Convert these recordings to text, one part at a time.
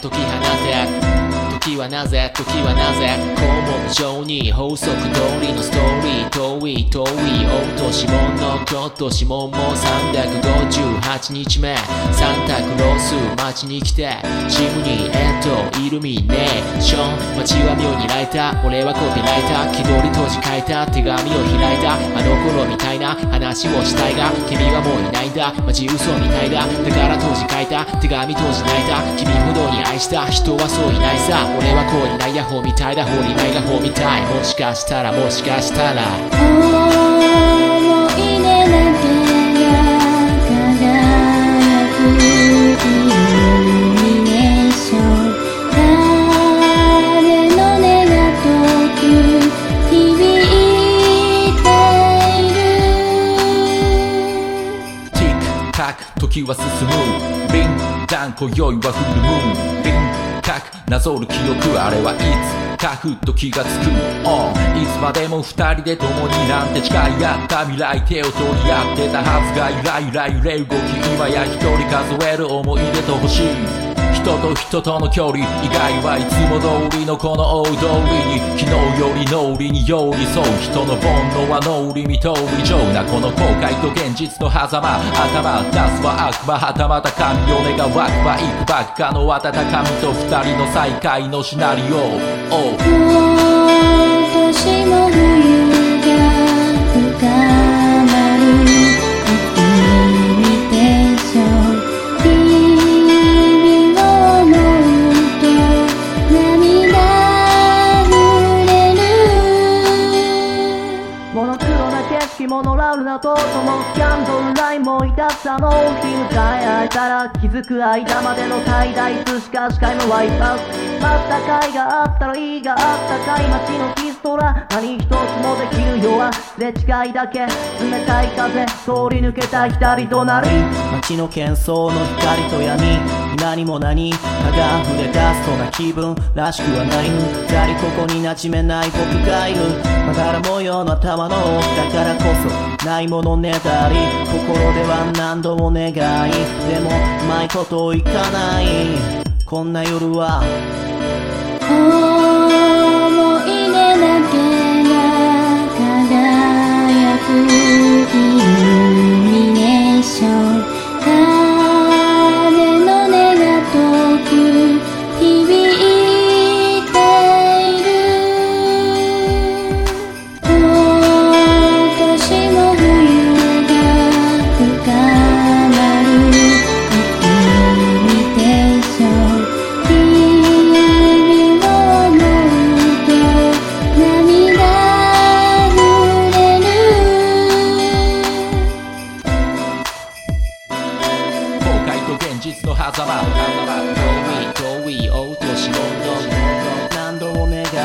解き放せ時はなぜ時はなぜこうも無情に法則通りのストーリー遠い遠い落とし物の今日と指紋も358日目サンタクロース街に来てジムにえっとイルミネーション街は妙にライター俺はコピーライター気取り当時書いた手紙を開いたあの頃みたいな話をしたいが君はもういないんだマジ嘘みたいだだから当時書いた手紙当時泣いた君ほどに愛した人はそういないさ俺はこういないヤホーみたいだホーリーナイがホーみたい。もしかしたらもしかしたら。思い出だけが輝くイルミネーション誰の音が遠く響いているティックタック時は進む。ビンダン今宵はフルムーンビンタックなぞる記憶あれはいつかふっと気がつく、oh、いつまでも二人で共になんて誓い合った未来手を取り合ってたはずがゆらゆら揺れ動き今や一人数える思い出と欲しい。人と人との距離以外はいつも通りのこの大通りに昨日より脳裏に寄り添う人の煩悩は脳裏見通り上なこの後悔と現実の狭間頭出すは悪魔はたまた神を願わくばいくばっかの温かみと二人の再会のシナリオ、oh 今年モノクロな景色モノラルなとそのキャンドルラインもいたさの日迎え会えたら気づく間までの最大数しか視界もワイパーウトまったかいがあったらいいがあったかい街のキストラ何一つもできるよはすれ違いだけ冷たい風通り抜けた左隣街の喧騒の光と闇何も何かが溢れ出すそんな気分らしくはない二人ここに馴染めない僕がいるまだら模様の頭の奥だからこそないものねだり心では何度も願いでもうまいこといかないこんな夜は。思い出だけが輝く日々。実の狭間。遠い遠い落とし物何度も願い取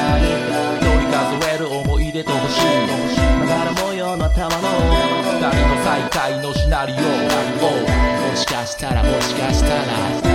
り数える思い出と欲しいまだら模様の頭の二人の再会のシナリオ、もしかしたらもしかしたら